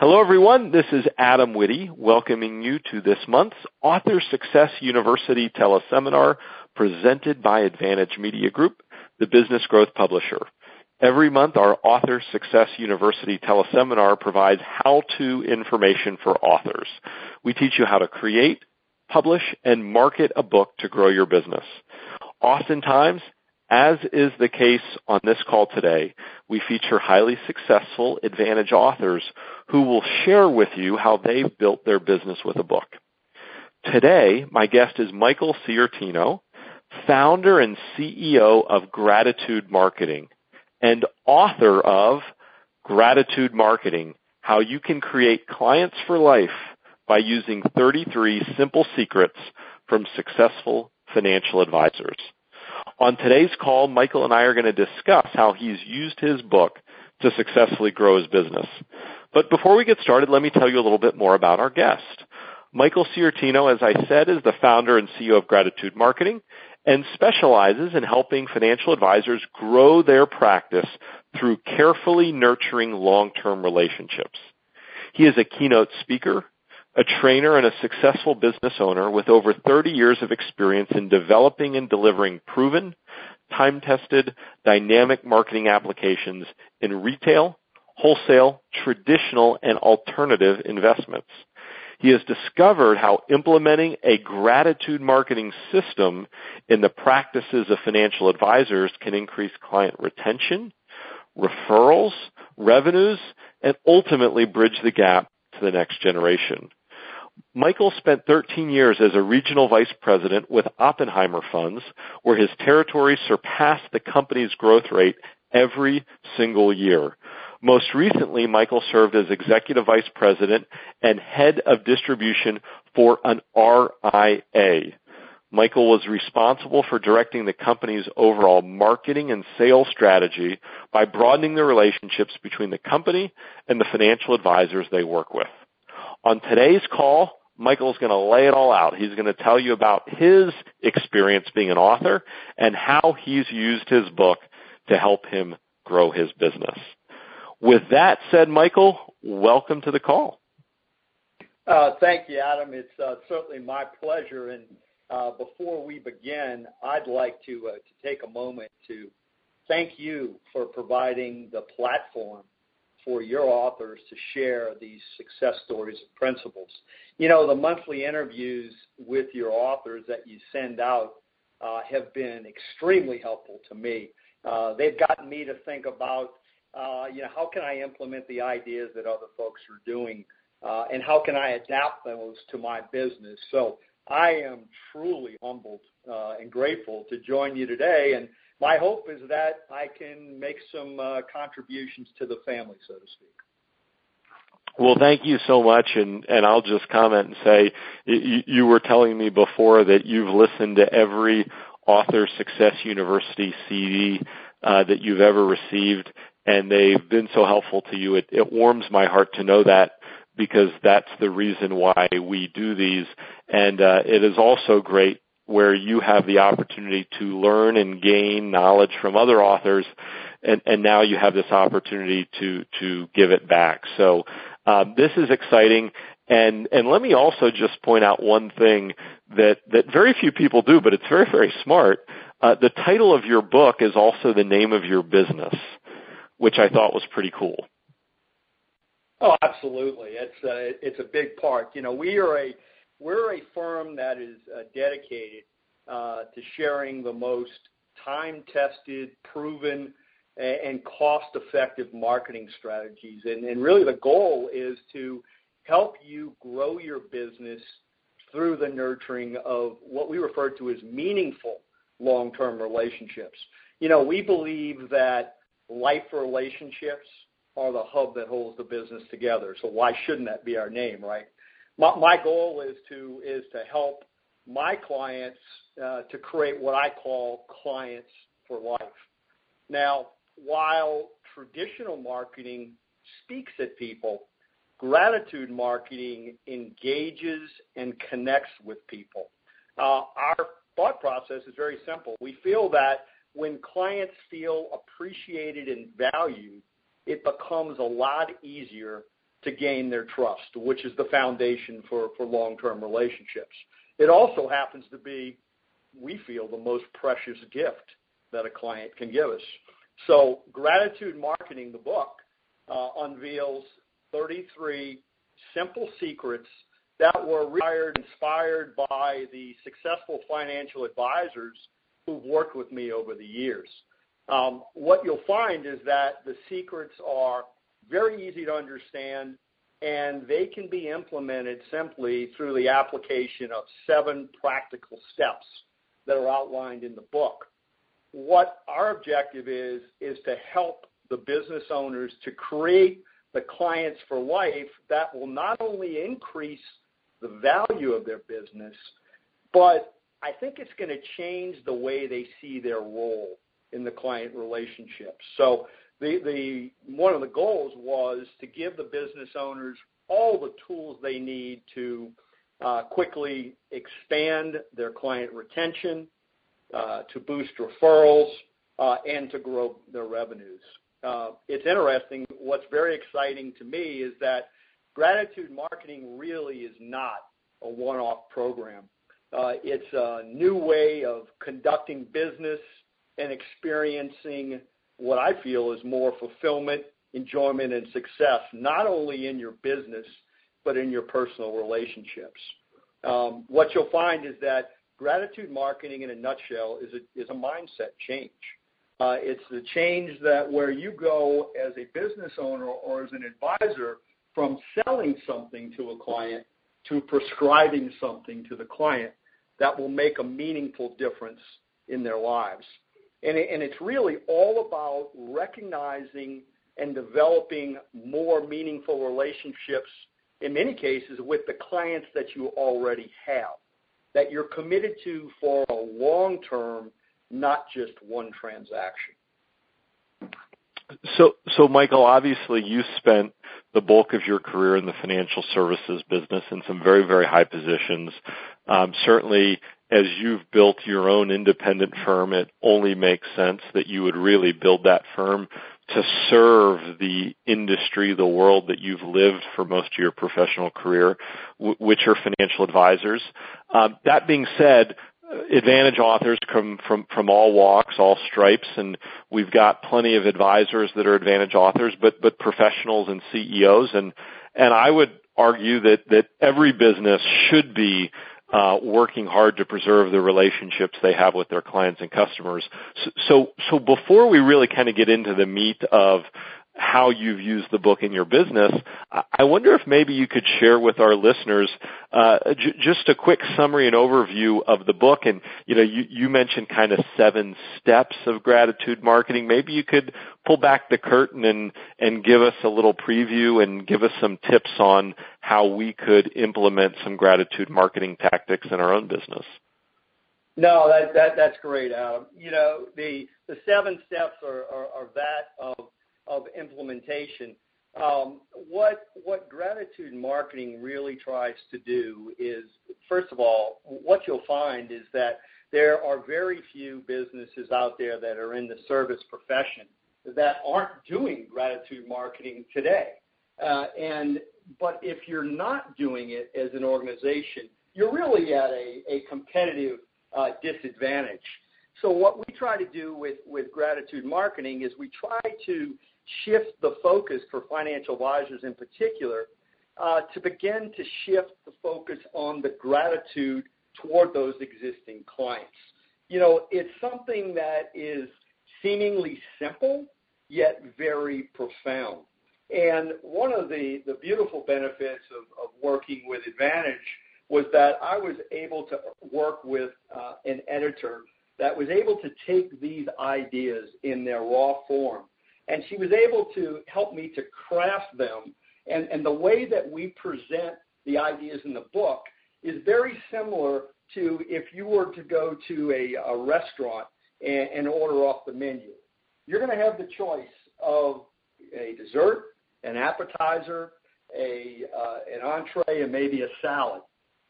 Hello, everyone. This is Adam Witty welcoming you to this month's Author Success University teleseminar presented by Advantage Media Group, the business growth publisher. Every month, our Author Success University teleseminar provides how-to information for authors. We teach you how to create, publish, and market a book to grow your business. Oftentimes, as is the case on this call today, we feature highly successful Advantage authors who will share with you how they've built their business with a book. Today, my guest is Michael Sciortino, founder and CEO of Gratitude Marketing and author of Gratitude Marketing, How You Can Create Clients for Life by Using 33 Simple Secrets from Successful Financial Advisors. On today's call, Michael and I are going to discuss how he's used his book to successfully grow his business. But before we get started, let me tell you a little bit more about our guest. Michael Sciortino, as I said, is the founder and CEO of Gratitude Marketing and specializes in helping financial advisors grow their practice through carefully nurturing long-term relationships. He is a keynote speaker, a trainer, and a successful business owner with over 30 years of experience in developing and delivering proven, time-tested, dynamic marketing applications in retail, wholesale, traditional, and alternative investments. He has discovered how implementing a gratitude marketing system in the practices of financial advisors can increase client retention, referrals, revenues, and ultimately bridge the gap to the next generation. Michael spent 13 years as a regional vice president with Oppenheimer Funds, where his territory surpassed the company's growth rate every single year. Most recently, Michael served as executive vice president and head of distribution for an RIA. Michael was responsible for directing the company's overall marketing and sales strategy by broadening the relationships between the company and the financial advisors they work with. On today's call, Michael's going to lay it all out. He's going to tell you about his experience being an author and how he's used his book to help him grow his business. With that said, Michael, welcome to the call. Uh, thank you, Adam. It's uh, certainly my pleasure. And uh, before we begin, I'd like to take a moment to thank you for providing the platform for your authors to share these success stories and principles. You know, the monthly interviews with your authors that you send out uh, have been extremely helpful to me. Uh, they've gotten me to think about, uh, you know, how can I implement the ideas that other folks are doing, and how can I adapt those to my business? So I am truly humbled and grateful to join you today. And my hope is that I can make some uh, contributions to the family, so to speak. Well, thank you so much. And and I'll just comment and say you were telling me before that you've listened to every Author Success University CD uh, that you've ever received, and they've been so helpful to you. It warms my heart to know that because that's the reason why we do these. And uh, it is also great where you have the opportunity to learn and gain knowledge from other authors, and now you have this opportunity to to give it back. So uh, this is exciting. And and let me also just point out one thing that that very few people do, but it's very, very smart. Uh, the title of your book is also the name of your business, which I thought was pretty cool. Oh, absolutely. It's a it's a big part. You know, we're a firm that is uh, dedicated uh, to sharing the most time-tested, proven, and cost-effective marketing strategies. And really, the goal is to help you grow your business through the nurturing of what we refer to as meaningful long-term relationships. You know, we believe that life relationships are the hub that holds the business together. So why shouldn't that be our name, right? My goal is to help my clients uh, to create what I call clients for life. Now, while traditional marketing speaks at people, gratitude marketing engages and connects with people. Uh, our thought process is very simple. We feel that when clients feel appreciated and valued, it becomes a lot easier to gain their trust, which is the foundation for long-term relationships. It also happens to be, we feel, the most precious gift that a client can give us. So, Gratitude Marketing, the book, uh, unveils 33 simple secrets that were inspired by the successful financial advisors who've worked with me over the years. Um, what you'll find is that the secrets are very easy to understand, and they can be implemented simply through the application of seven practical steps that are outlined in the book. What our objective is is to help the business owners to create the clients for life that will not only increase the value of their business, but I think it's going to change the way they see their role in the client relationship. The one of the goals was to give the business owners all the tools they need to uh, quickly expand their client retention, uh, to boost referrals, uh, and to grow their revenues. It's interesting. What's very exciting to me is that Gratitude Marketing really is not a one-off program. It's a new way of conducting business and experiencing what I feel is more fulfillment, enjoyment, and success, not only in your business, but in your personal relationships. Um, what you'll find is that Gratitude Marketing, in a nutshell, is a mindset change. Uh, it's the change that where you go as a business owner or as an advisor from selling something to a client to prescribing something to the client that will make a meaningful difference in their lives. And it's really all about recognizing and developing more meaningful relationships, in many cases, with the clients that you already have, that you're committed to for a long term, not just one transaction. Michael, obviously, you spent the bulk of your career in the financial services business in some very very high positions. Um, certainly, as you've built your own independent firm, it only makes sense that you would really build that firm to serve the industry, the world that you've lived for most of your professional career, which are financial advisors. Um, that being said, Advantage authors come from all walks, all stripes, and we've got plenty of advisors that are Advantage authors, but professionals and CEOs. And, and I would argue that every business should be working hard to preserve the relationships they have with their clients and customers. So, so, so before we really kind of get into the meat of how you've used the book in your business, I wonder if maybe you could share with our listeners uh, just a quick summary and overview of the book. And you know, you, you mentioned kind of seven steps of Gratitude Marketing. Maybe you could pull back the curtain and and give us a little preview and give us some tips on how we could implement some Gratitude Marketing tactics in our own business. No, that's great, Adam. You know, the the seven steps are are that of of implementation. Um, what what Gratitude Marketing really tries to do is, first of all, what you'll find is that there are very few businesses out there that are in the service profession that aren't doing Gratitude Marketing today. Uh, But if you're not doing it as an organization, you're really at a competitive uh, disadvantage. So what we try to do with with Gratitude Marketing is we try to shift the focus for financial advisors in particular, uh, to begin to shift the focus on the gratitude toward those existing clients. You know, it's something that is seemingly simple, yet very profound. And one of the beautiful benefits of working with Advantage was that I was able to work with uh, an editor that was able to take these ideas in their raw form, and she was able to help me to craft them. And the way that we present the ideas in the book is very similar to if you were to go to a restaurant and order off the menu. You're going to have the choice of a dessert, an appetizer, uh, an entree, and maybe a salad.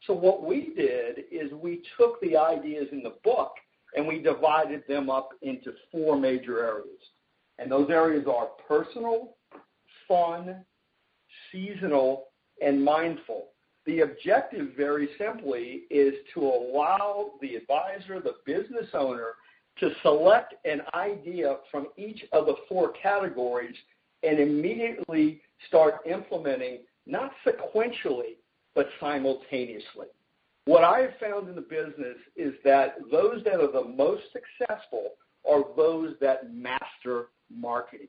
So what we did is we took the ideas in the book, and we divided them up into four major areas. And those areas are personal, fun, seasonal, and mindful. The objective, very simply, is to allow the advisor, the business owner, to select an idea from each of the four categories and immediately start implementing, not sequentially, but simultaneously. What I have found in the business is that those that are the most successful are those that master marketing.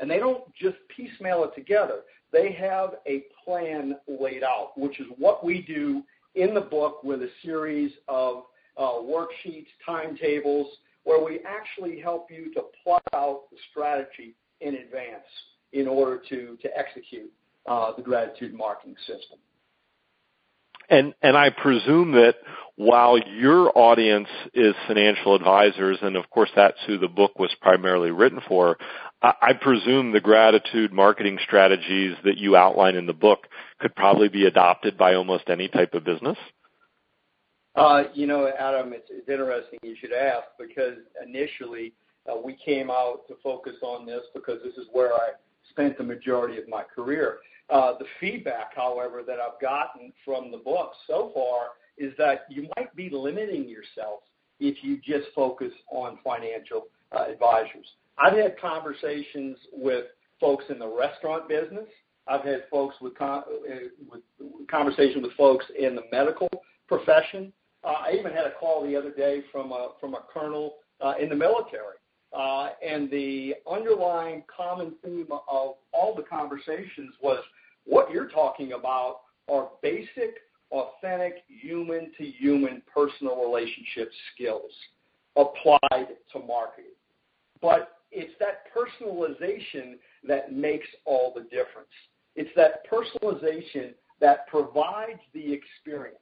And they don't just piecemeal it together. They have a plan laid out, which is what we do in the book with a series of uh, worksheets, timetables, where we actually help you to plot out the strategy in advance in order to execute uh, the Gratitude Marketing System. And and I presume that while your audience is financial advisors, and of course, that's who the book was primarily written for, I presume the Gratitude marketing strategies that you outline in the book could probably be adopted by almost any type of business. Uh, you know, Adam, it's interesting you should ask because initially, Uh, we came out to focus on this because this is where I spent the majority of my career. Uh, the feedback, however, that I've gotten from the book so far is that you might be limiting yourself if you just focus on financial uh, advisors. I've had conversations with folks in the restaurant business. I've had conversations with conversation with folks in the medical profession. I even had a call the other day from a colonel in the military. Uh, the underlying common theme of all the conversations was, what you're talking about are basic, authentic, human-to-human personal relationship skills applied to marketing. But it's that personalization that makes all the difference. It's that personalization that provides the experience.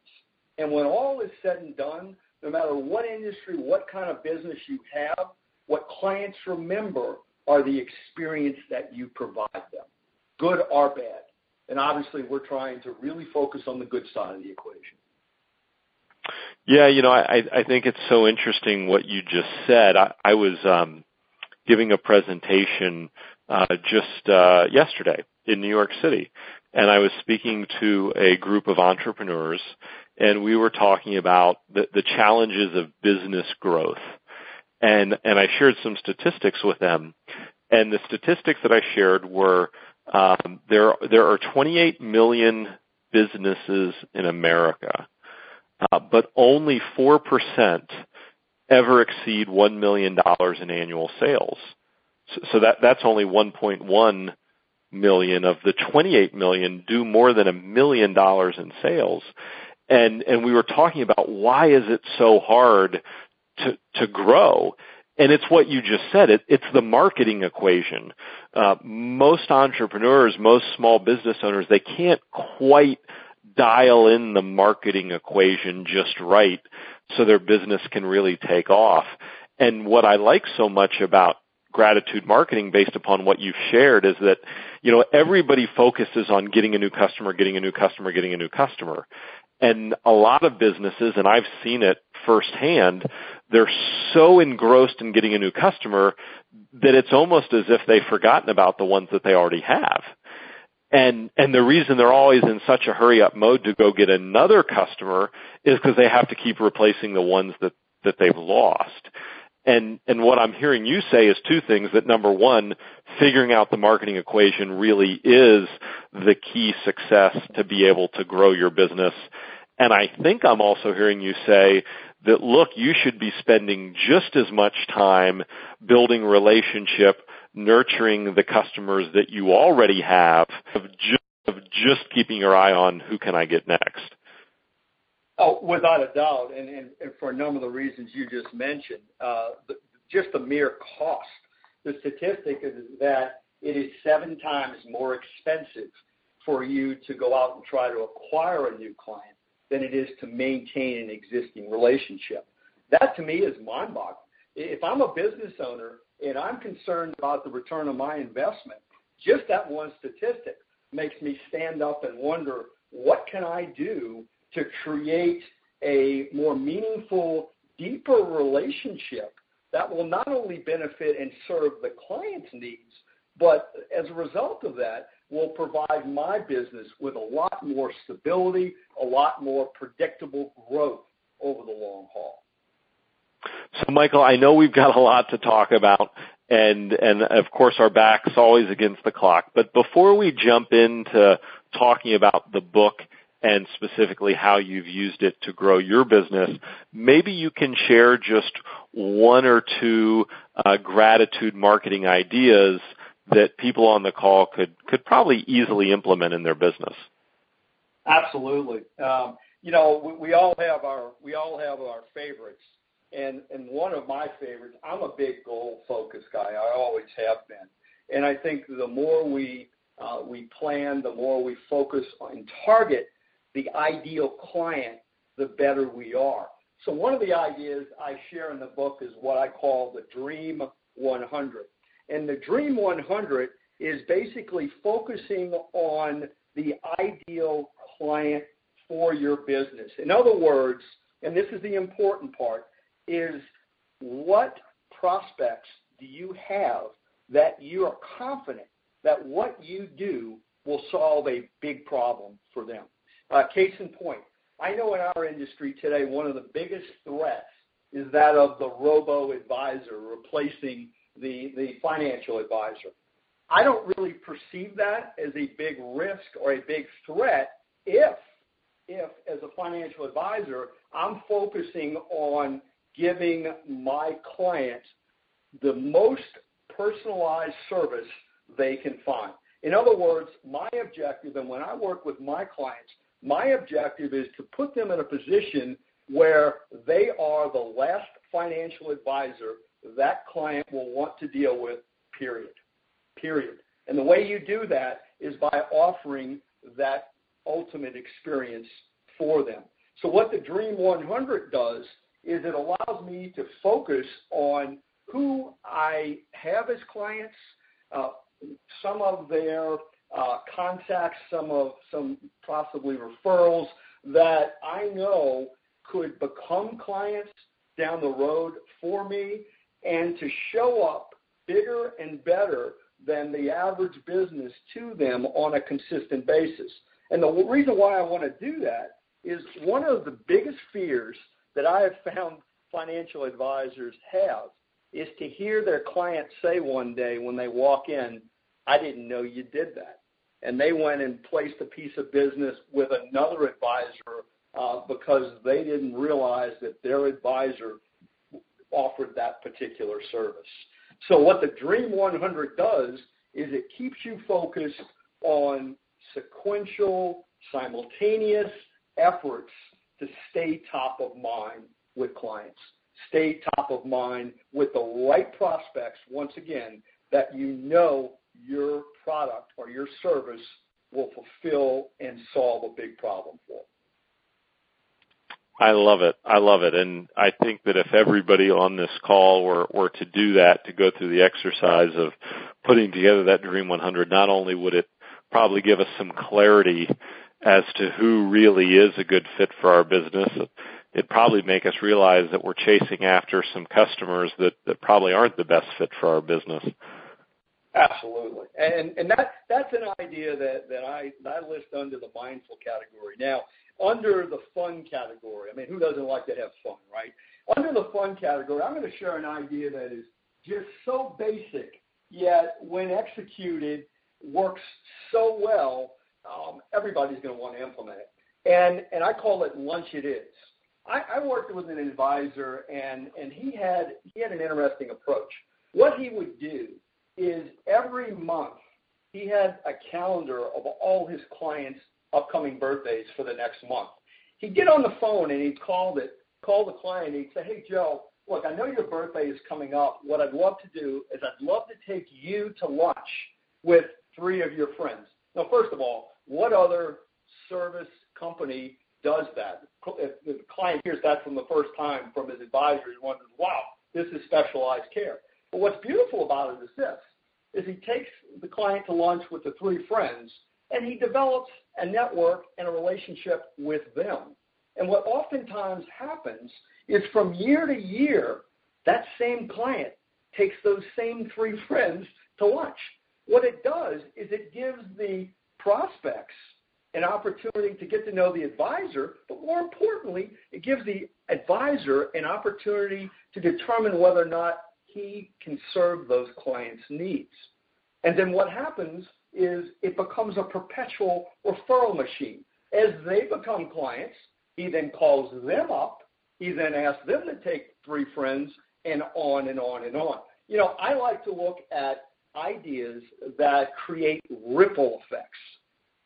And when all is said and done, no matter what industry, what kind of business you have, what clients remember are the experience that you provide them, good or bad. And obviously, we're trying to really focus on the good side of the equation. Yeah. You know, I think it's so interesting what you just said. I was um, giving a presentation uh, just uh, yesterday in New York City, and I was speaking to a group of entrepreneurs, and we were talking about the challenges of business growth. I shared some statistics with them, and the statistics that I shared were, um, there there are 28 million businesses in America, uh, but only 4% ever exceed $1 million in annual sales. So, so that that's only 1.1 million of the 28 million do more than a $1 million in sales. And and we were talking about why is it so hard to grow, and it's what you just said. It's the marketing equation. Uh, most entrepreneurs, most small business owners, they can't quite dial in the marketing equation just right so their business can really take off. And what I like so much about Gratitude Marketing, based upon what you've shared, is that you know, everybody focuses on getting a new customer. Getting a new customer, getting a new customer. And a lot of businesses, and I've seen it firsthand, they're so engrossed in getting a new customer that it's almost as if they've forgotten about the ones that they already have. And, and the reason they're always in such a hurry-up mode to go get another customer is because they have to keep replacing the ones that that they've lost. And, and what I'm hearing you say is two things, that number one, figuring out the marketing equation really is the key success to be able to grow your business. And I think I'm also hearing you say that, look, you should be spending just as much time building relationship, nurturing the customers that you already have, of just keeping your eye on who can I get next. Oh, without a doubt, and and, and for a number of the reasons you just mentioned. uh, Just the mere cost. The statistic is that it is seven times more expensive for you to go out and try to acquire a new client than it is to maintain an existing relationship. That, to me, is mind-boggling. If I'm a business owner and I'm concerned about the return on my investment, just that one statistic makes me stand up and wonder, what can I do to create a more meaningful, deeper relationship that will not only benefit and serve the client's needs, but as a result of that, will provide my business with a lot more stability, a lot more predictable growth over the long haul. So Michael, I know we've got a lot to talk about, and, and of course, our back's always against the clock. But before we jump into talking about the book and specifically how you've used it to grow your business, maybe you can share just one or two uh, gratitude marketing ideas that people on the call could could probably easily implement in their business. Absolutely. Um, you know, we we all have our favorites, and and one of my favorites, I'm a big goal-focused guy. I always have been. And I think the more we we plan, the more we focus and target the ideal client, the better we are. So one of the ideas I share in the book is what I call the Dream 100. And the Dream 100 is basically focusing on the ideal client for your business. In other words, and this is the important part, is what prospects do you have that you are confident that what you do will solve a big problem for them? Uh, case in point, I know in our industry today, one of the biggest threats is that of the robo-advisor replacing the financial advisor. I don't really perceive that as a big risk or a big threat if, as a financial advisor, I'm focusing on giving my clients the most personalized service they can find. In other words, my objective, and when I work with my clients, my objective is to put them in a position where they are the last financial advisor that client will want to deal with, period. Period. And the way you do that is by offering that ultimate experience for them. So what the Dream 100 does is it allows me to focus on who I have as clients, uh, some of their uh, contacts, some of some possibly referrals that I know could become clients down the road for me, and to show up bigger and better than the average business to them on a consistent basis. And the reason why I want to do that is one of the biggest fears that I have found financial advisors have is to hear their clients say one day when they walk in, "I didn't know you did that." And they went and placed a piece of business with another advisor uh, because they didn't realize that their advisor offered that particular service. So, what the Dream 100 does is it keeps you focused on sequential, simultaneous efforts to stay top of mind with clients, stay top of mind with the right prospects, once again, that you know your product or your service will fulfill and solve a big problem for. I love it. I love it. And I think that if everybody on this call were were to do that, to go through the exercise of putting together that Dream 100, not only would it probably give us some clarity as to who really is a good fit for our business, it'd probably make us realize that we're chasing after some customers that that probably aren't the best fit for our business. Absolutely. And, and that, that's an idea that that I I list under the mindful category. Under the fun category, I mean, who doesn't like to have fun, right? Under the fun category, I'm going to share an idea that is just so basic, yet when executed, works so well, um, everybody's going to want to implement it. And, and I call it Lunch It Is. I worked with an advisor, and and he, had, he had an interesting approach. What he would do is every month, he had a calendar of all his clients' upcoming birthdays for the next month. He'd get on the phone, and he'd call the client, and he'd say, "Hey, Joe, look, I know your birthday is coming up. What I'd love to do is I'd love to take you to lunch with three of your friends." Now, First of all, what other service company does that? If the client hears that from the first time from his advisor, he wonders, wow, this is specialized care. But what's beautiful about it is this, is he takes the client to lunch with the three friends, and he develops a network and a relationship with them. And what oftentimes happens is from year to year, that same client takes those same three friends to lunch. What it does is it gives the prospects an opportunity to get to know the advisor, but more importantly, it gives the advisor an opportunity to determine whether or not he can serve those clients' needs. And then what happens is it becomes a perpetual referral machine. As they become clients, he then calls them up. He then asks them to take three friends, and on and on and on. You know, I like to look at ideas that create ripple effects,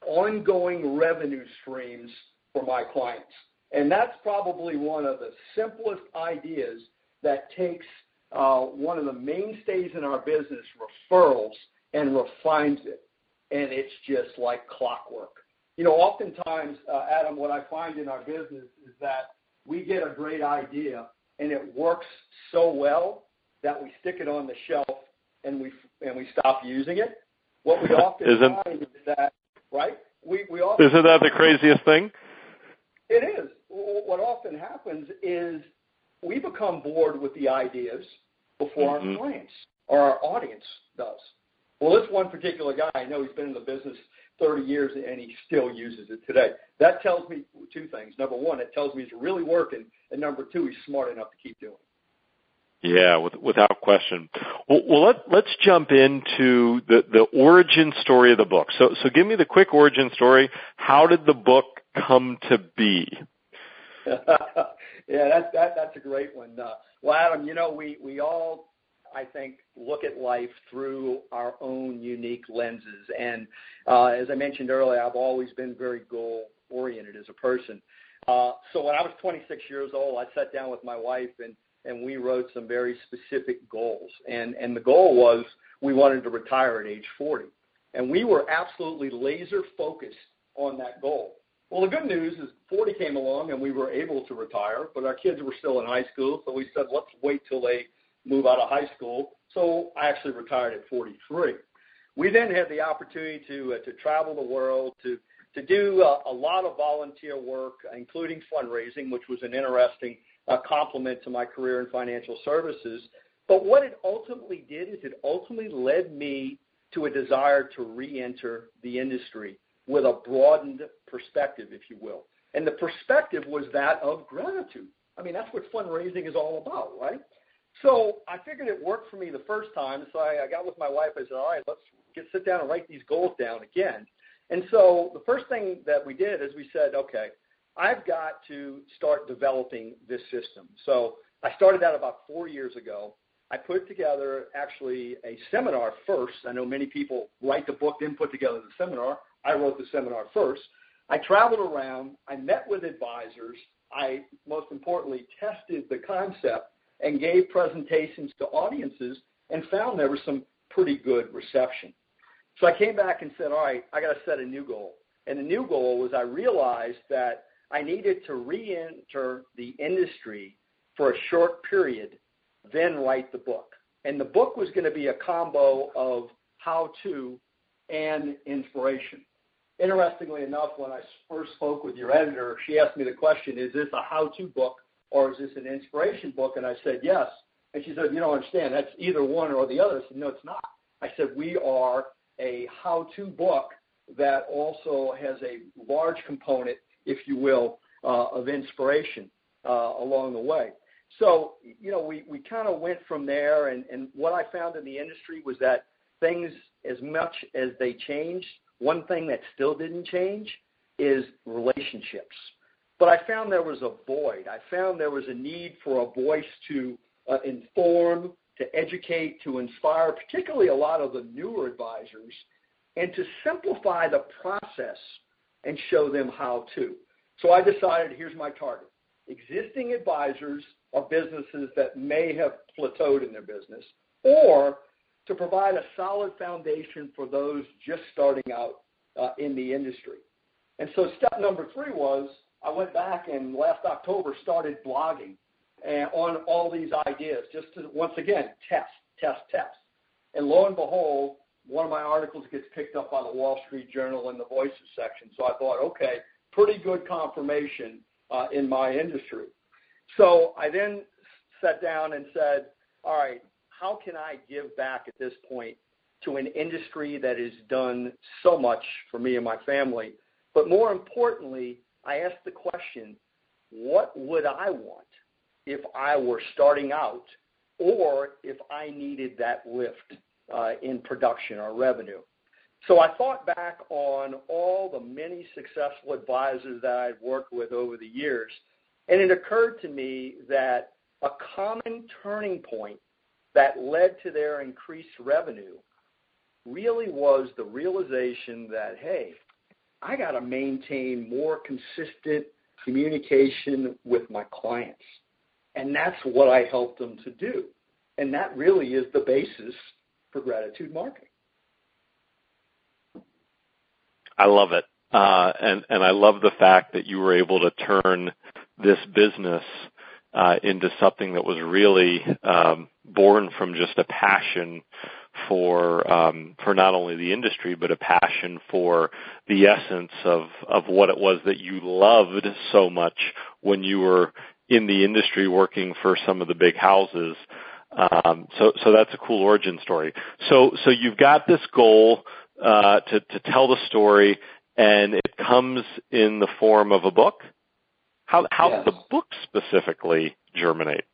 ongoing revenue streams for my clients. And that's probably one of the simplest ideas that takes uh, one of the mainstays in our business, referrals, and refines it. And it's just like clockwork. You know, oftentimes, uh, Adam, what I find in our business is that we get a great idea and it works so well that we stick it on the shelf and we and we stop using it. What we often isn't, find is that right. We we often isn't that the craziest thing? It is. What often happens is we become bored with the ideas before mm-hmm. our clients or our audience does. Well, this one particular guy, I know he's been in the business 30 years and he still uses it today. That tells me two things. Number one, it tells me it's really working, and number two, he's smart enough to keep doing it. Yeah, with, without question. Well, well let, let's jump into the, the origin story of the book. So, so give me the quick origin story. How did the book come to be? yeah, that's that, that's a great one. Uh, well, Adam, you know, we we all I think, look at life through our own unique lenses. And uh, as I mentioned earlier, I've always been very goal oriented as a person. Uh, so when I was 26 years old, I sat down with my wife and and we wrote some very specific goals. And and the goal was we wanted to retire at age 40, and we were absolutely laser focused on that goal. Well, the good news is 40 came along and we were able to retire, but our kids were still in high school, so we said let's wait till they move out of high school. So I actually retired at 43. We then had the opportunity to uh, to travel the world, to to do uh, a lot of volunteer work, including fundraising, which was an interesting uh, complement to my career in financial services. But what it ultimately did is it ultimately led me to a desire to re-enter the industry with a broadened perspective, if you will. And the perspective was that of gratitude. I mean, that's what fundraising is all about, right? So I figured it worked for me the first time. So I, I got with my wife. I said, all right, let's get sit down and write these goals down again. And so the first thing that we did is we said, okay, I've got to start developing this system. So I started that about four years ago. I put together actually a seminar first. I know many people write the book, then put together the seminar. I wrote the seminar first. I traveled around. I met with advisors. I, most importantly, tested the concept and gave presentations to audiences and found there was some pretty good reception. So I came back and said, all right, I got to set a new goal. And the new goal was I realized that I needed to re-enter the industry for a short period, then write the book. And the book was going to be a combo of how-to and inspiration. Interestingly enough, when I first spoke with your editor, she asked me the question, is this a how-to book or is this an inspiration book? And I said, yes. And she said, you don't understand. That's either one or the other. I said, no, it's not. I said, we are a how-to book that also has a large component, if you will, uh, of inspiration uh, along the way. So, you know, we, we kind of went from there. And, and what I found in the industry was that things, as much as they changed, one thing that still didn't change is relationships. But I found there was a void. I found there was a need for a voice to uh, inform, to educate, to inspire, particularly a lot of the newer advisors, and to simplify the process and show them how to. So I decided here's my target. Existing advisors of businesses that may have plateaued in their business, or to provide a solid foundation for those just starting out uh, in the industry. And so step number three was I went back and last October started blogging and on all these ideas just to once again test, test, test. And lo and behold, one of my articles gets picked up by the Wall Street Journal in the Voices section. So I thought, okay, pretty good confirmation uh, in my industry. So I then sat down and said, all right, how can I give back at this point to an industry that has done so much for me and my family. But more importantly, I asked the question, what would I want if I were starting out or if I needed that lift uh, in production or revenue? So I thought back on all the many successful advisors that I'd worked with over the years, and it occurred to me that a common turning point that led to their increased revenue really was the realization that, hey, I got to maintain more consistent communication with my clients. And that's what I help them to do. And that really is the basis for gratitude marketing. I love it. Uh, and, and I love the fact that you were able to turn this business uh, into something that was really um, born from just a passion for um, for not only the industry but a passion for the essence of of what it was that you loved so much when you were in the industry working for some of the big houses. Um, so so that's a cool origin story. So so you've got this goal uh, to to tell the story, and it comes in the form of a book. How how yes. did the book specifically germinate?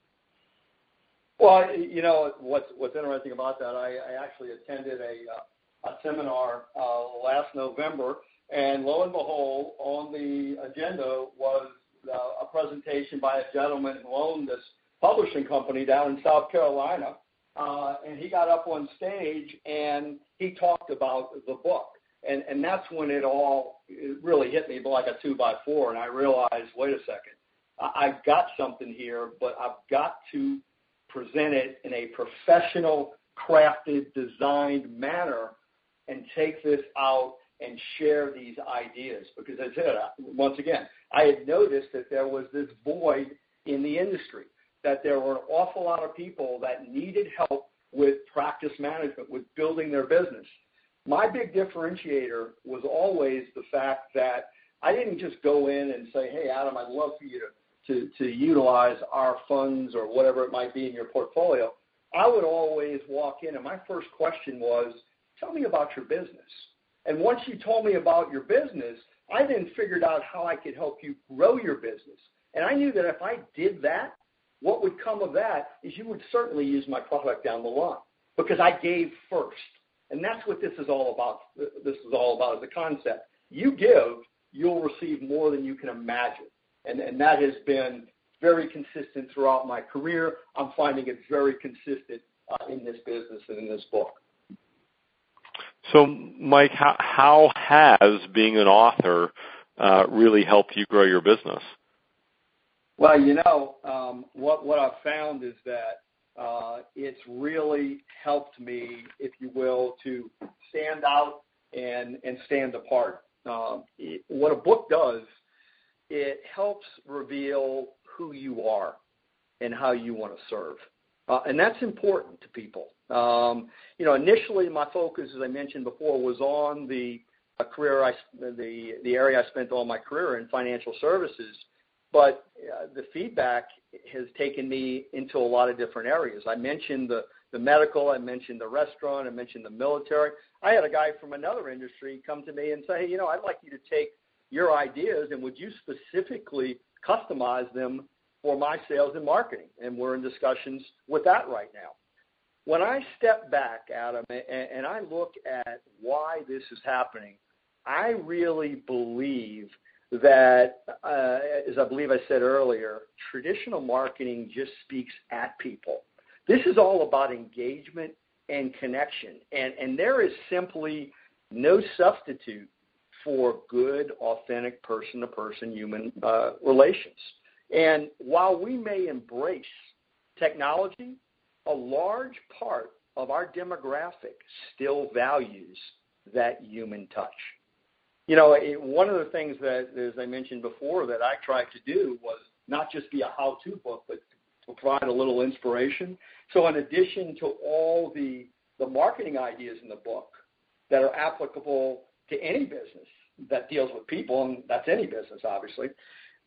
Well, you know what's interesting about that. I, actually attended a seminar uh, last November, and lo and behold, on the agenda was uh, a presentation by a gentleman who owned this publishing company down in South Carolina, uh, and he got up on stage and he talked about the book, and that's when it all really hit me like a two by four, and I realized, wait a second, I've got something here, but I've got to present it in a professional, crafted, designed manner and take this out and share these ideas. Because as I said, once again, I had noticed that there was this void in the industry, that there were an awful lot of people that needed help with practice management, with building their business. My big differentiator was always the fact that I didn't just go in and say, hey, Adam, I'd love for you to to, to utilize our funds or whatever it might be in your portfolio, I would always walk in and my first question was, tell me about your business. And once you told me about your business, I then figured out how I could help you grow your business. And I knew that if I did that, what would come of that is you would certainly use my product down the line because I gave first. And that's what this is all about. This is all about as a concept. You give, you'll receive more than you can imagine and, and that has been very consistent throughout my career. I'm finding it very consistent uh, in this business and in this book. So, Mike, how, how has being an author uh, really helped you grow your business? Well, you know, um, what what I've found is that uh, it's really helped me, if you will, to stand out and and stand apart. It, what a book does it helps reveal who you are and how you want to serve. Uh, and that's important to people. Um, you know, initially my focus, as I mentioned before, was on the career I, the the area I spent all my career in financial services. But uh, the feedback has taken me into a lot of different areas. I mentioned the the medical, I mentioned the restaurant, I mentioned the military. I had a guy from another industry come to me and say, hey, you know, I'd like you to take your ideas and would you specifically customize them for my sales and marketing? And we're in discussions with that right now. When I step back, Adam, and I look at why this is happening, I really believe that, uh, as I believe I said earlier, traditional marketing just speaks at people. This is all about engagement and connection. And, and there is simply no substitute for good, authentic person to person human uh, relations. And while we may embrace technology, a large part of our demographic still values that human touch. You know, it, one of the things that, as I mentioned before, that I tried to do was not just be a how to book, but to provide a little inspiration. So, in addition to all the, the marketing ideas in the book that are applicable to any business, that deals with people, and that's any business, obviously.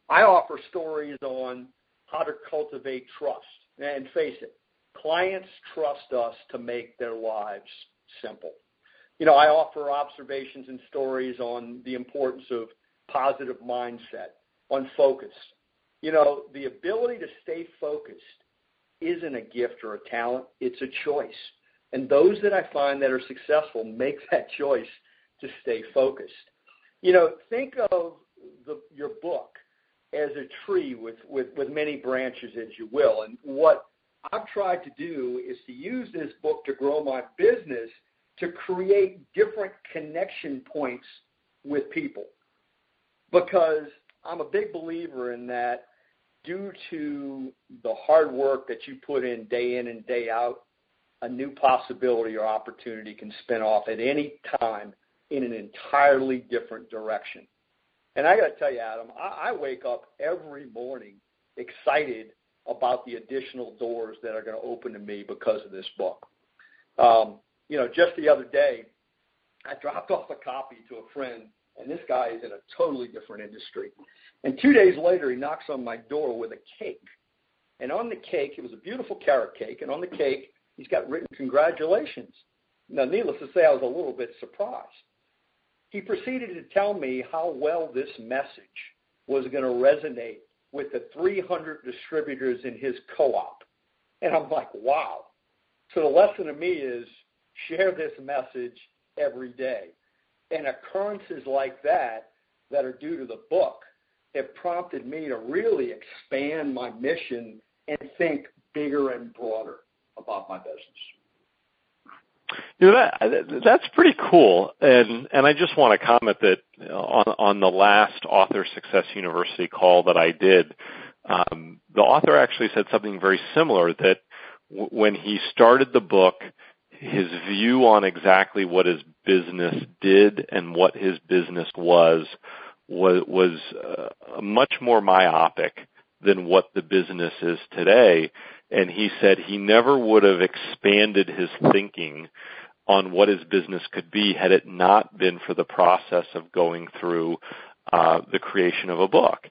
I offer stories on how to cultivate trust. And face it, clients trust us to make their lives simple. You know, I offer observations and stories on the importance of positive mindset, on focus. You know, the ability to stay focused isn't a gift or a talent, it's a choice. And those that I find that are successful make that choice to stay focused. You know, think of the, your book as a tree with, with, with many branches, as you will. And what I've tried to do is to use this book to grow my business to create different connection points with people. Because I'm a big believer in that due to the hard work that you put in day in and day out, a new possibility or opportunity can spin off at any time in an entirely different direction. And I got to tell you, Adam, I, I wake up every morning excited about the additional doors that are going to open to me because of this book. Um, you know, just the other day, I dropped off a copy to a friend, and this guy is in a totally different industry. And two days later, he knocks on my door with a cake. And on the cake, it was a beautiful carrot cake, and on the cake, he's got written congratulations. Now, needless to say, I was a little bit surprised. He proceeded to tell me how well this message was going to resonate with the 300 distributors in his co-op. And I'm like, wow. So the lesson to me is share this message every day. And occurrences like that that are due to the book have prompted me to really expand my mission and think bigger and broader about my business. You know that that's pretty cool, and and I just want to comment that on on the last Author Success University call that I did, um, the author actually said something very similar that w- when he started the book, his view on exactly what his business did and what his business was was was uh, much more myopic than what the business is today and he said he never would have expanded his thinking on what his business could be had it not been for the process of going through uh, the creation of a book.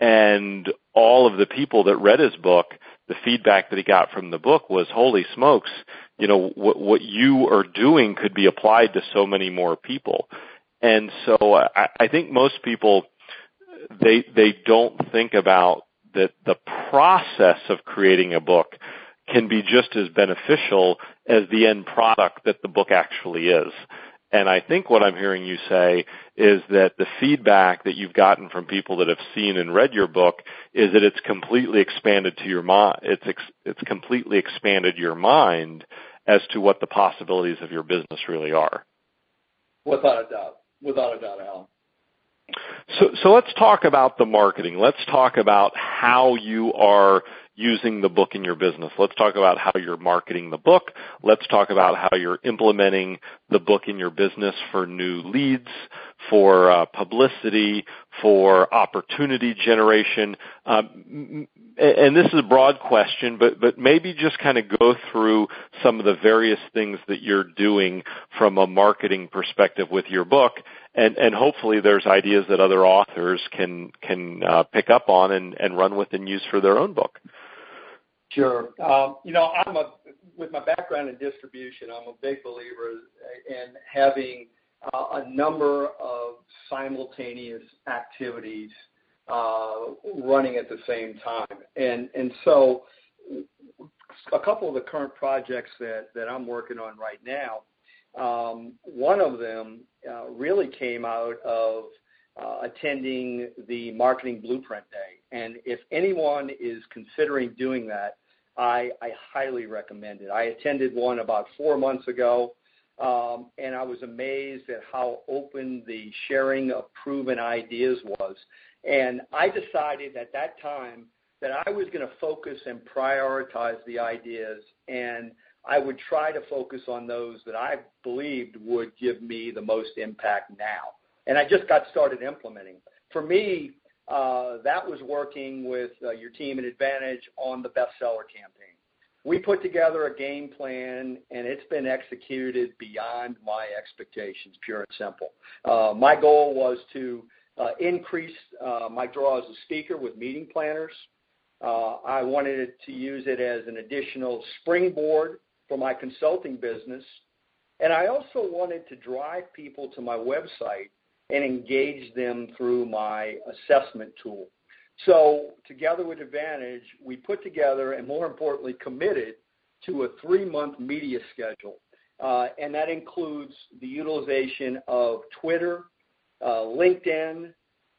And all of the people that read his book, the feedback that he got from the book was, holy smokes, you know, what, what you are doing could be applied to so many more people. And so I, I think most people, they, they don't think about that the process of creating a book can be just as beneficial as the end product that the book actually is. And I think what I'm hearing you say is that the feedback that you've gotten from people that have seen and read your book is that it's completely expanded to your mind. It's ex- it's completely expanded your mind as to what the possibilities of your business really are. Without a doubt. Without a doubt, Adam. So, let's talk about the marketing. Let's talk about how you are using the book in your business. Let's talk about how you're marketing the book. Let's talk about how you're implementing the book in your business for new leads, for uh, publicity, for opportunity generation. Um, and this is a broad question, but, but maybe just kind of go through some of the various things that you're doing from a marketing perspective with your book and and hopefully there's ideas that other authors can can uh, pick up on and and run with and use for their own book. Sure. Um, you know, I'm a with my background in distribution, I'm a big believer in having a number of simultaneous activities uh, running at the same time, and and so a couple of the current projects that I'm working on right now um, one of them uh, really came out of uh, attending the Marketing Blueprint Day. And if anyone is considering doing that, I, highly recommend it. I attended one about four months ago, and I was amazed at how open the sharing of proven ideas was. And I decided at that time that I was going to focus and prioritize the ideas and – I would try to focus on those that I believed would give me the most impact now. And I just got started implementing. For me, uh, that was working with uh, your team at Advantage on the bestseller campaign. We put together a game plan, and it's been executed beyond my expectations, pure and simple. Uh, my goal was to uh, increase uh, my draw as a speaker with meeting planners. I wanted to use it as an additional springboard for my consulting business. And I also wanted to drive people to my website and engage them through my assessment tool. So together with Advantage, we put together and more importantly committed to a three-month media schedule. Uh, and that includes the utilization of Twitter, uh, LinkedIn.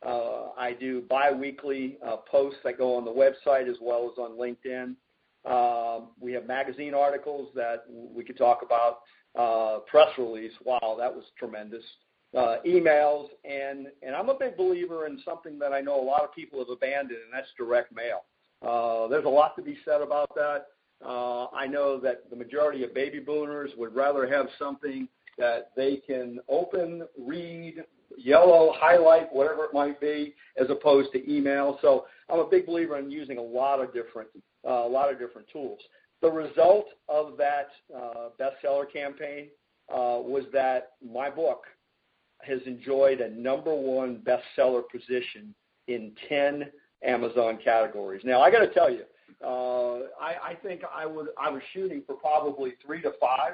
Uh, I do biweekly posts that go on the website as well as on LinkedIn. Um, we have magazine articles that we could talk about. Press release, wow, that was tremendous. Uh, emails, and I'm a big believer in something that I know a lot of people have abandoned, and that's direct mail. Uh, there's a lot to be said about that. Uh, I know that the majority of baby boomers would rather have something that they can open, read, yellow, highlight, whatever it might be, as opposed to email. So I'm a big believer in using a lot of different a lot of different tools. The result of that bestseller campaign was that my book has enjoyed a number one bestseller position in 10 Amazon categories. Now, I got to tell you, uh, I, I think I would I was shooting for probably three to five,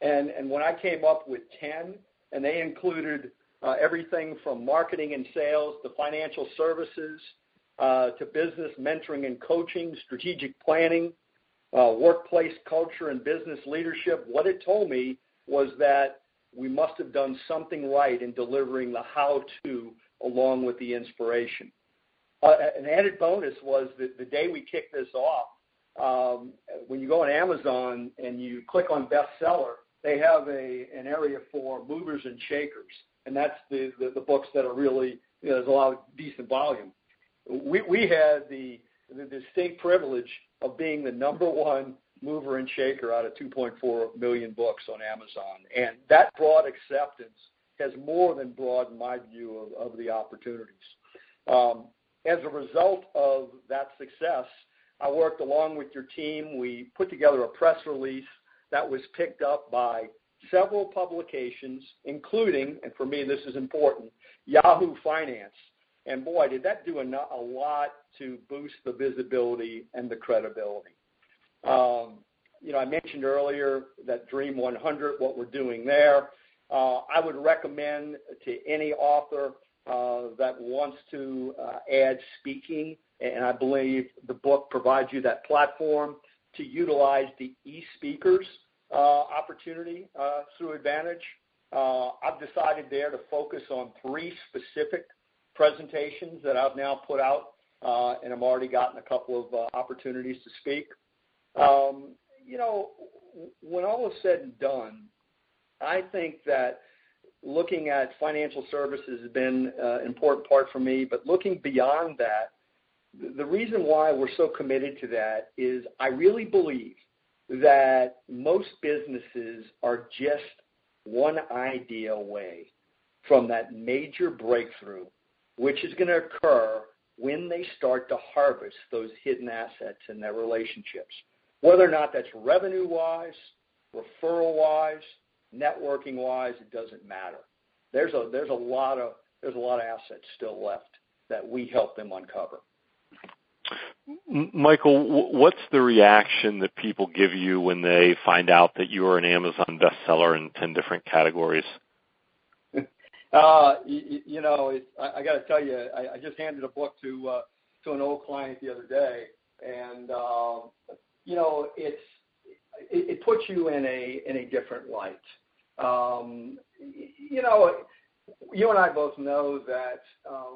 and and when I came up with 10, and they included uh, everything from marketing and sales to financial services uh, to business mentoring and coaching, strategic planning, uh, workplace culture and business leadership. What it told me was that we must have done something right in delivering the how-to along with the inspiration. Uh, an added bonus was that the day we kicked this off, um, when you go on Amazon and you click on bestseller, they have a an area for movers and shakers, and that's the, the, the books that are really you know, there's a lot of decent volume. We we had the the distinct privilege of being the number one mover and shaker out of 2.4 million books on Amazon. And that broad acceptance has more than broadened my view of, of the opportunities. Um, as a result of that success, I worked along with your team. We put together a press release that was picked up by several publications, including, and for me this is important, Yahoo Finance. And boy, did that do a, a lot to boost the visibility and the credibility. Um, you know, I mentioned earlier that Dream 100, what we're doing there. Uh, I would recommend to any author uh, that wants to uh, add speaking, and I believe the book provides you that platform to utilize the e-speakers opportunity through Advantage. I've decided there to focus on three specific presentations that I've now put out, and I've already gotten a couple of opportunities to speak. Um, you know, when all is said and done, I think that looking at financial services has been uh, an important part for me. But looking beyond that, the reason why we're so committed to that is I really believe that most businesses are just one idea away from that major breakthrough, which is going to occur when they start to harvest those hidden assets in their relationships. Whether or not that's revenue-wise, referral-wise, networking-wise, it doesn't matter. There's a there's a lot of there's a lot of assets still left that we help them uncover. Michael, what's the reaction that people give you when they find out that you are an Amazon bestseller in 10 different categories? Uh, you, know, I, I got to tell you, I, just handed a book to uh, to an old client the other day, and uh, you know, it's it, puts you in a in a different light. Um, you know, you and I both know that uh,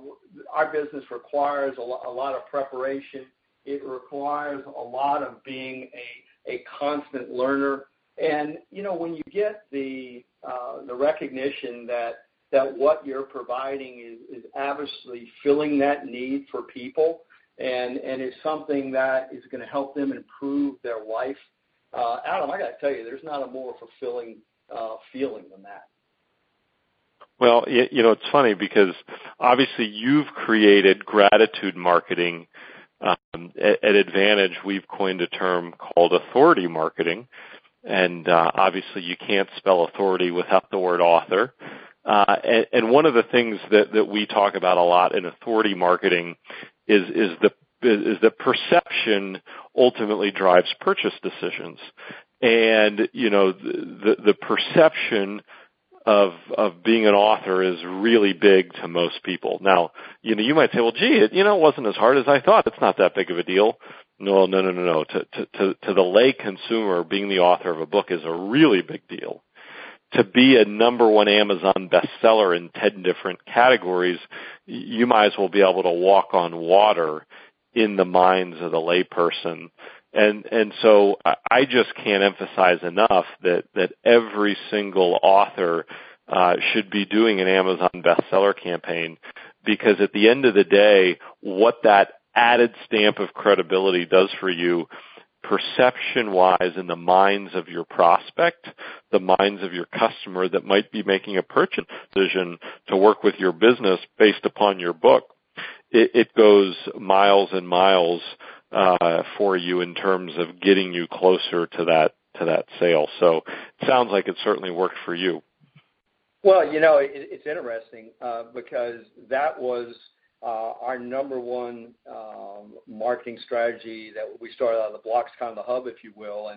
our business requires a, lo- a lot of preparation. It requires a lot of being a constant learner. And you know, when you get the uh, the recognition that that what you're providing is, is obviously filling that need for people, and and it's something that is going to help them improve their life. Uh, Adam, I got to tell you, there's not a more fulfilling uh, feeling than that. Well, you know, it's funny because obviously you've created gratitude marketing. Um, at, Advantage, we've coined a term called authority marketing, and uh, obviously you can't spell authority without the word author. Uh, and, and one of the things that, that we talk about a lot in authority marketing is is the is that perception ultimately drives purchase decisions. and you know the the perception of of being an author is really big to most people. Now, you know, you might say, well, gee, it you know wasn't as hard as I thought. It's not that big of a deal. No, no, no, no, no. To to to, to the lay consumer, being the author of a book is a really big deal. To be a number one Amazon bestseller in ten different categories, you might as well be able to walk on water in the minds of the layperson. And and so I just can't emphasize enough that that every single author uh, should be doing an Amazon bestseller campaign because at the end of the day, what that added stamp of credibility does for you perception wise in the minds of your prospect, the minds of your customer that might be making a purchase decision to work with your business based upon your book, it, it goes miles and miles uh, for you in terms of getting you closer to that to that sale. So it sounds like it certainly worked for you. Well, you know, it, it's interesting uh, because that was our number one um, marketing strategy that we started out of the blocks, kind of the hub, if you will,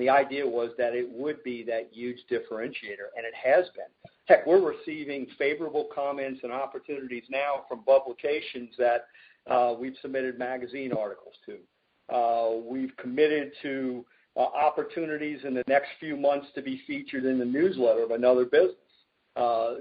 the idea was that it would be that huge differentiator, and it has been. Heck, we're receiving favorable comments and opportunities now from publications that uh, we've submitted magazine articles to. Uh, we've committed to uh, opportunities in the next few months to be featured in the newsletter of another business.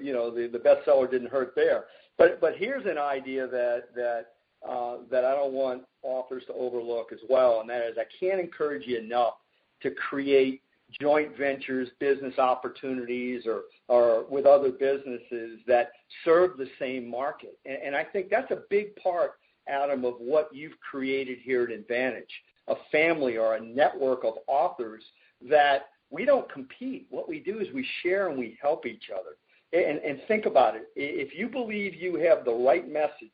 You know, the bestseller didn't hurt there. But but Here's an idea that that uh that I don't want authors to overlook as well, and that is I can't encourage you enough to create joint ventures, business opportunities, or with other businesses that serve the same market. And I think that's a big part Adam, of what you've created here at Advantage, a family or a network of authors that we don't compete. What we do is we share and we help each other. And, think about it. If you believe you have the right message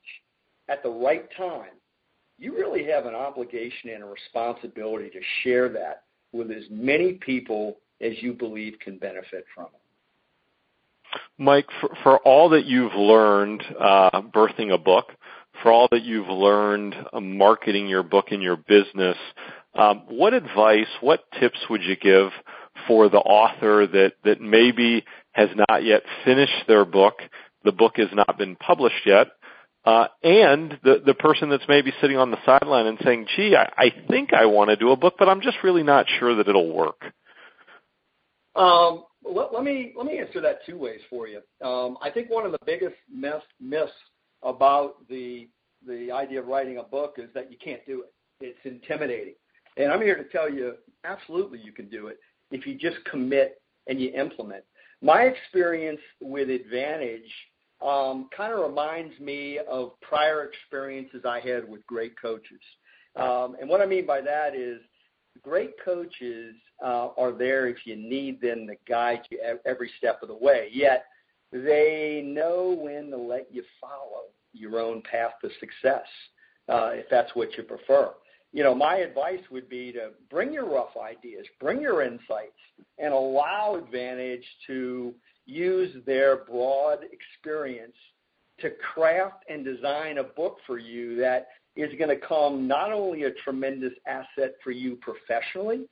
at the right time, you really have an obligation and a responsibility to share that with as many people as you believe can benefit from it. Mike, for, for all that you've learned uh, birthing a book, for all that you've learned uh, marketing your book and your business, um, what advice, what tips would you give for the author that, that maybe has not yet finished their book, the book has not been published yet, uh, and the, the person that's maybe sitting on the sideline and saying, gee, I, I think I want to do a book, but I'm just really not sure that it'll work? Um, let, let, me let me answer that two ways for you. Um, I think one of the biggest myths, myths about the the idea of writing a book is that you can't do it. It's intimidating. And I'm here to tell you, absolutely you can do it if you just commit and you implement. My experience with Advantage um, kind of reminds me of prior experiences I had with great coaches. Um, and what I mean by that is great coaches uh, are there if you need them to guide you every step of the way. Yet they know when to let you follow your own path to success, uh, if that's what you prefer. You know, my advice would be to bring your rough ideas, bring your insights, and allow Advantage to use their broad experience to craft and design a book for you that is going to come not only a tremendous asset for you professionally,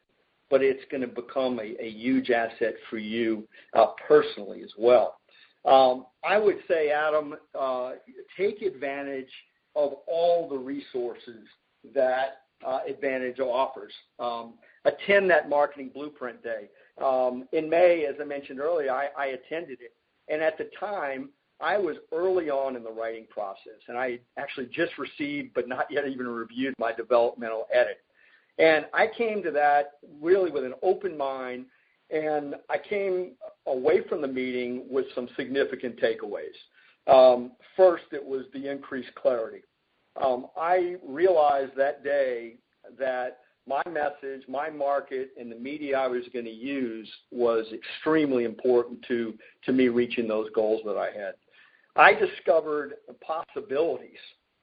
but it's going to become a, a huge asset for you uh, personally as well. Um, I would say, Adam, uh, take advantage of all the resources that Advantage offers. Um, attend that Marketing Blueprint Day. Um, in May, as I mentioned earlier, I attended it. and At the time, I was early on in the writing process, and I actually just received, but not yet even reviewed, my developmental edit. And I came to that really with an open mind and I came away from the meeting with some significant takeaways. Um, first, it was the increased clarity. Um, I realized that day that my message, my market, and the media I was going to use was extremely important to, to me reaching those goals that I had. I discovered possibilities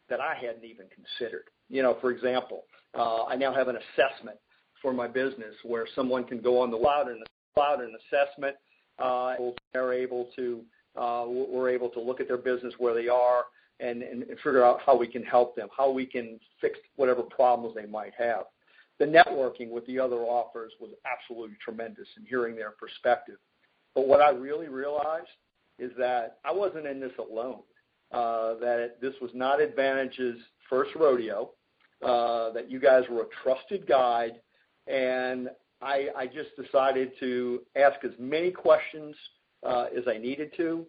that I hadn't even considered. You know, for example, uh, I now have an assessment for my business where someone can go on the cloud and cloud and assessment. Uh, they're able to uh, we're able to look at their business where they are and, and figure out how we can help them, how we can fix whatever problems they might have. the networking with the other offers was absolutely tremendous in hearing their perspective. But what I really realized is that I wasn't in this alone. Uh, that this was not Advantage's first rodeo. Uh, that you guys were a trusted guide, and I, I just decided to ask as many questions uh, as I needed to,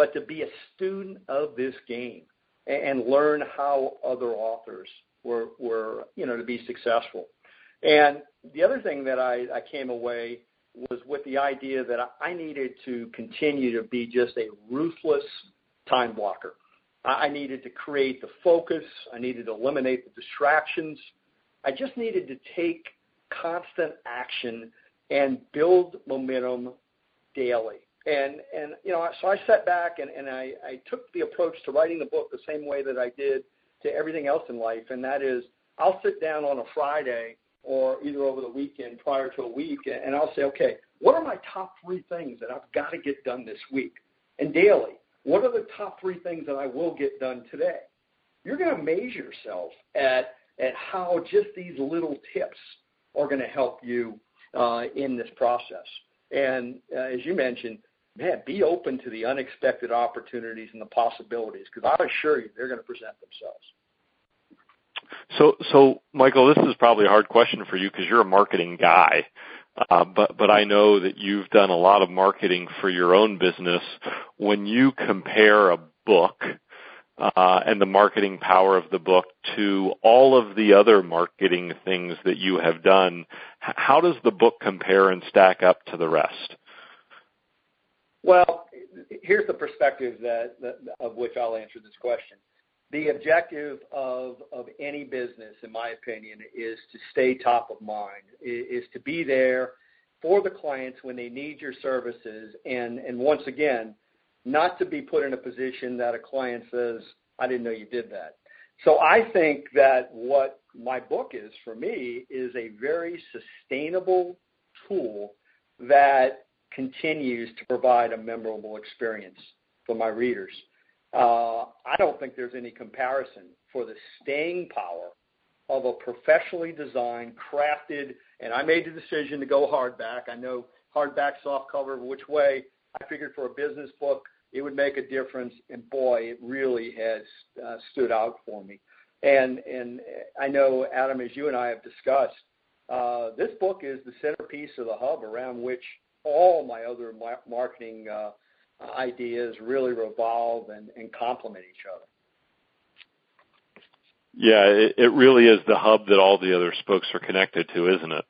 but to be a student of this game and, learn how other authors were, were, you know, to be successful. And the other thing that I, I came away was with the idea that I needed to continue to be just a ruthless time blocker. I needed to create the focus. I needed to eliminate the distractions. I just needed to take constant action and build momentum daily. And and you know, so I sat back and, and I, I took the approach to writing the book the same way that I did to everything else in life, and that is I'll sit down on a Friday or either over the weekend prior to a week, and I'll say, okay, what are my top three things that I've got to get done this week? And daily, what are the top three things that I will get done today? You're going to amaze yourself at at how just these little tips are going to help you uh, in this process. And uh, as you mentioned, man, be open to the unexpected opportunities and the possibilities because I assure you they're going to present themselves. So, so Michael, this is probably a hard question for you because you're a marketing guy. Uh, but but I know that you've done a lot of marketing for your own business. When you compare a book uh, and the marketing power of the book to all of the other marketing things that you have done, how does the book compare and stack up to the rest? Well, here's the perspective that, of which I'll answer this question. The objective of, any business, in my opinion, is to stay top of mind, is to be there for the clients when they need your services. And once again, not to be put in a position that a client says, I didn't know you did that. So I think that what my book is for me is a very sustainable tool that continues to provide a memorable experience for my readers. Uh, I don't think there's any comparison for the staying power of a professionally designed, crafted, and I made the decision to go hardback. I know hardback, softcover, which way. I figured for a business book, it would make a difference, and boy, it really has uh, stood out for me. And and I know, Adam, as you and I have discussed, uh, this book is the centerpiece of the hub around which all my other marketing uh, ideas really revolve and, and complement each other. Yeah, it, it really is the hub that all the other spokes are connected to, isn't it?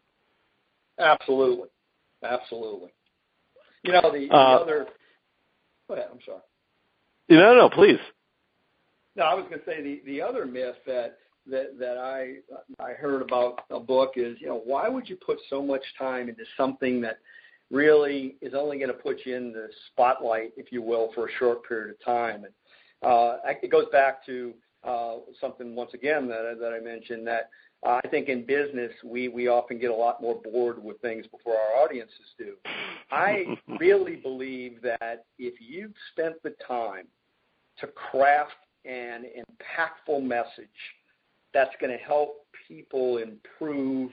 Absolutely, absolutely. You know the, uh, other. Go ahead. I'm sorry. No, no, please. No, I was going to say the the other myth that that that I I heard about a book is you know why would you put so much time into something that really is only going to put you in the spotlight, if you will, for a short period of time. And uh, it goes back to uh, something once again that that I mentioned that I think in business we we often get a lot more bored with things before our audiences do. I really believe that if you've spent the time to craft an impactful message that's going to help people improve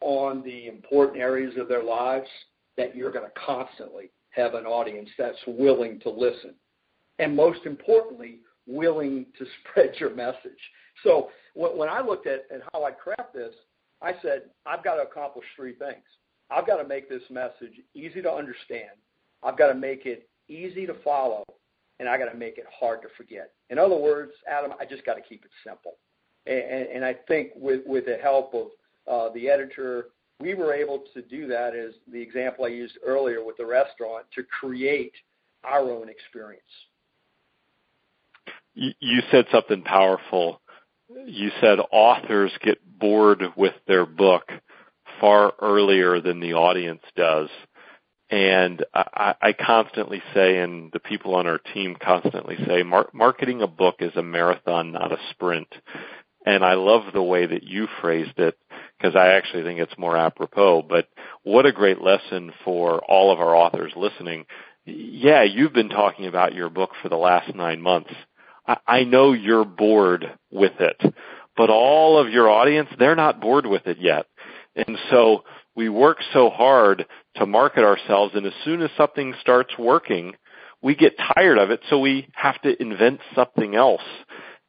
on the important areas of their lives, that you're going to constantly have an audience that's willing to listen. And most importantly, willing to spread your message. So when I looked at, at how I craft this, I said, I've got to accomplish three things. I've got to make this message easy to understand. I've got to make it easy to follow, and I got to make it hard to forget. In other words, Adam, I just got to keep it simple. And, and I think with, with the help of uh, the editor we were able to do that as the example I used earlier with the restaurant to create our own experience. You said something powerful. You said authors get bored with their book far earlier than the audience does. And I, I constantly say, and the people on our team constantly say, mar- marketing a book is a marathon, not a sprint. And I love the way that you phrased it because I actually think it's more apropos. But what a great lesson for all of our authors listening. Yeah, you've been talking about your book for the last nine months. I, know you're bored with it, but all of your audience, they're not bored with it yet. And so we work so hard to market ourselves, and as soon as something starts working, we get tired of it, so we have to invent something else.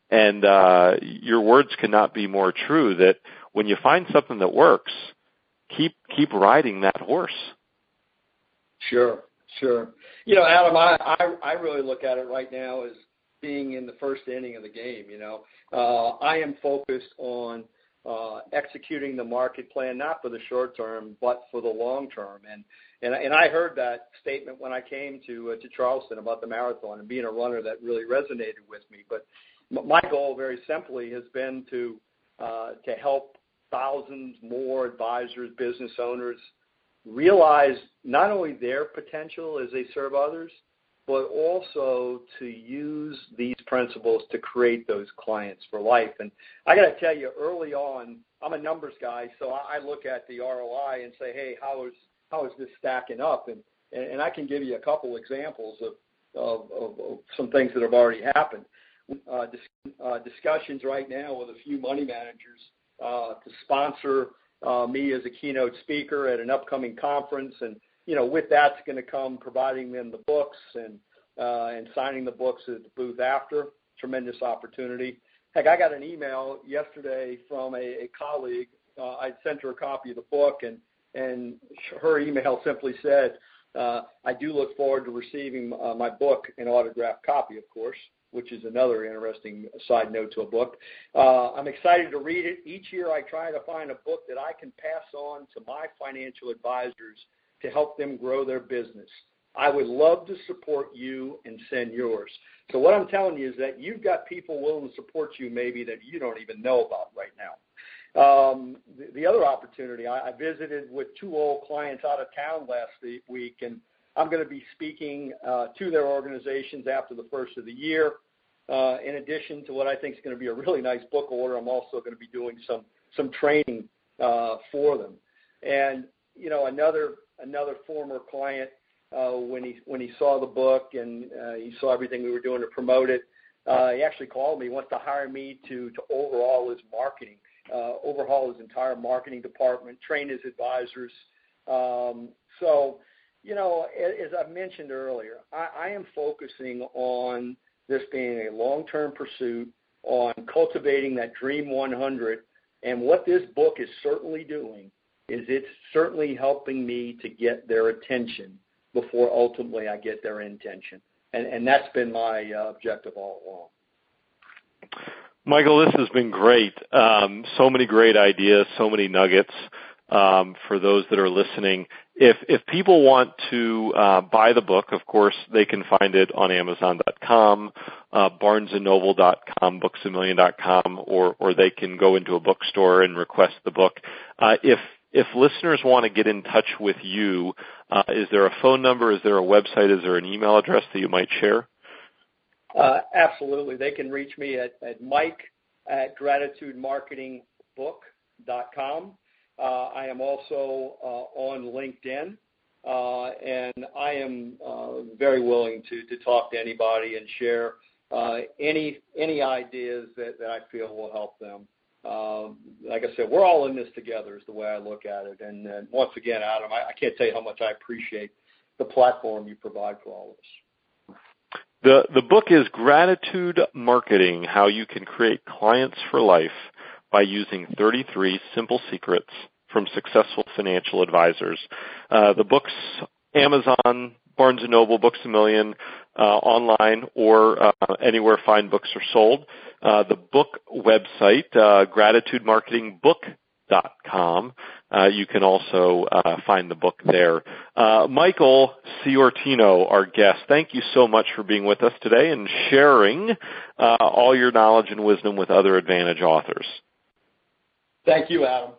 And uh, your words cannot be more true. That when you find something that works, keep keep riding that horse. Sure, sure. You know, Adam, I I, I really look at it right now as being in the first inning of the game. You know, uh, I am focused on uh, executing the market plan, not for the short term, but for the long term. And and and I heard that statement when I came to uh, to Charleston about the marathon and being a runner that really resonated with me. But my goal, very simply, has been to uh, to help thousands more advisors, business owners realize not only their potential as they serve others, but also to use these principles to create those clients for life. And I got to tell you, early on, I'm a numbers guy, so I look at the ROI and say, hey, how is how is this stacking up? And and I can give you a couple examples of of, some things that have already happened. Uh, uh, discussions right now with a few money managers to sponsor uh, me as a keynote speaker at an upcoming conference, and you know, with that's going to come providing them the books and uh, and signing the books at the booth after. Tremendous opportunity. Heck, I got an email yesterday from a, colleague. Uh, I sent her a copy of the book, and and her email simply said, uh, "I do look forward to receiving uh, my book, an autographed copy, of course." Which is another interesting side note to a book. Uh, I'm excited to read it. Each year, I try to find a book that I can pass on to my financial advisors to help them grow their business. I would love to support you and send yours. So what I'm telling you is that you've got people willing to support you maybe that you don't even know about right now. Um, the, the other opportunity, I, I visited with two old clients out of town last week, and I'm going to be speaking uh, to their organizations after the first of the year. Uh, in addition to what I think is going to be a really nice book order, I'm also going to be doing some some training uh, for them. And you know, another another former client when he when he saw the book and he saw everything we were doing to promote it. He actually called me. He wants to hire me to overhaul his marketing, overhaul his entire marketing department, train his advisors. You know, as, I've mentioned earlier, I, I am focusing on this being a long-term pursuit, on cultivating that Dream 100. And what this book is certainly doing is it's certainly helping me to get their attention before ultimately I get their intention. That's been my uh, objective all along. Michael, this has been great. Um, so many great ideas, so many nuggets for those that are listening. If if people want to uh, buy the book, of course they can find it on Amazon.com, uh, BarnesandNoble.com, BooksAMillion.com, or or they can go into a bookstore and request the book. Uh, if if listeners want to get in touch with you, uh, is there a phone number? Is there a website? Is there an email address that you might share? Uh, absolutely. They can reach me at, Mike at Uh, I am also uh, on LinkedIn, uh, and I am very willing to, to talk to anybody and share any any ideas that, I feel will help them. Like I said, we're all in this together is the way I look at it. And, once again, Adam, I, can't tell you how much I appreciate the platform you provide for all of us. The the book is Gratitude Marketing: How You Can Create Clients for Life by using 33 simple secrets from successful financial advisors. Uh, the book's Amazon, Barnes & Noble, Books A Million, uh, online, or uh, anywhere fine books are sold. Uh, the book website, uh, gratitudemarketingbook.com. Uh, you can also uh, find the book there. Uh, Michael Sciortino, our guest, thank you so much for being with us today and sharing uh, all your knowledge and wisdom with other Advantage authors. Thank you, Adam.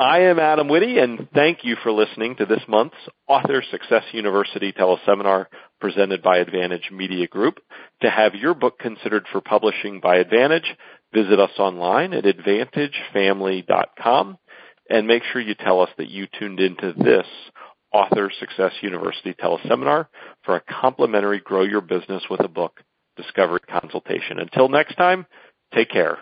I am Adam Witty, and thank you for listening to this month's Author Success University teleseminar presented by Advantage Media Group. To have your book considered for publishing by Advantage, visit us online at advantagefamily.com and make sure you tell us that you tuned into this Author Success University teleseminar for a complimentary Grow Your Business with a Book discovery consultation. Until next time, take care.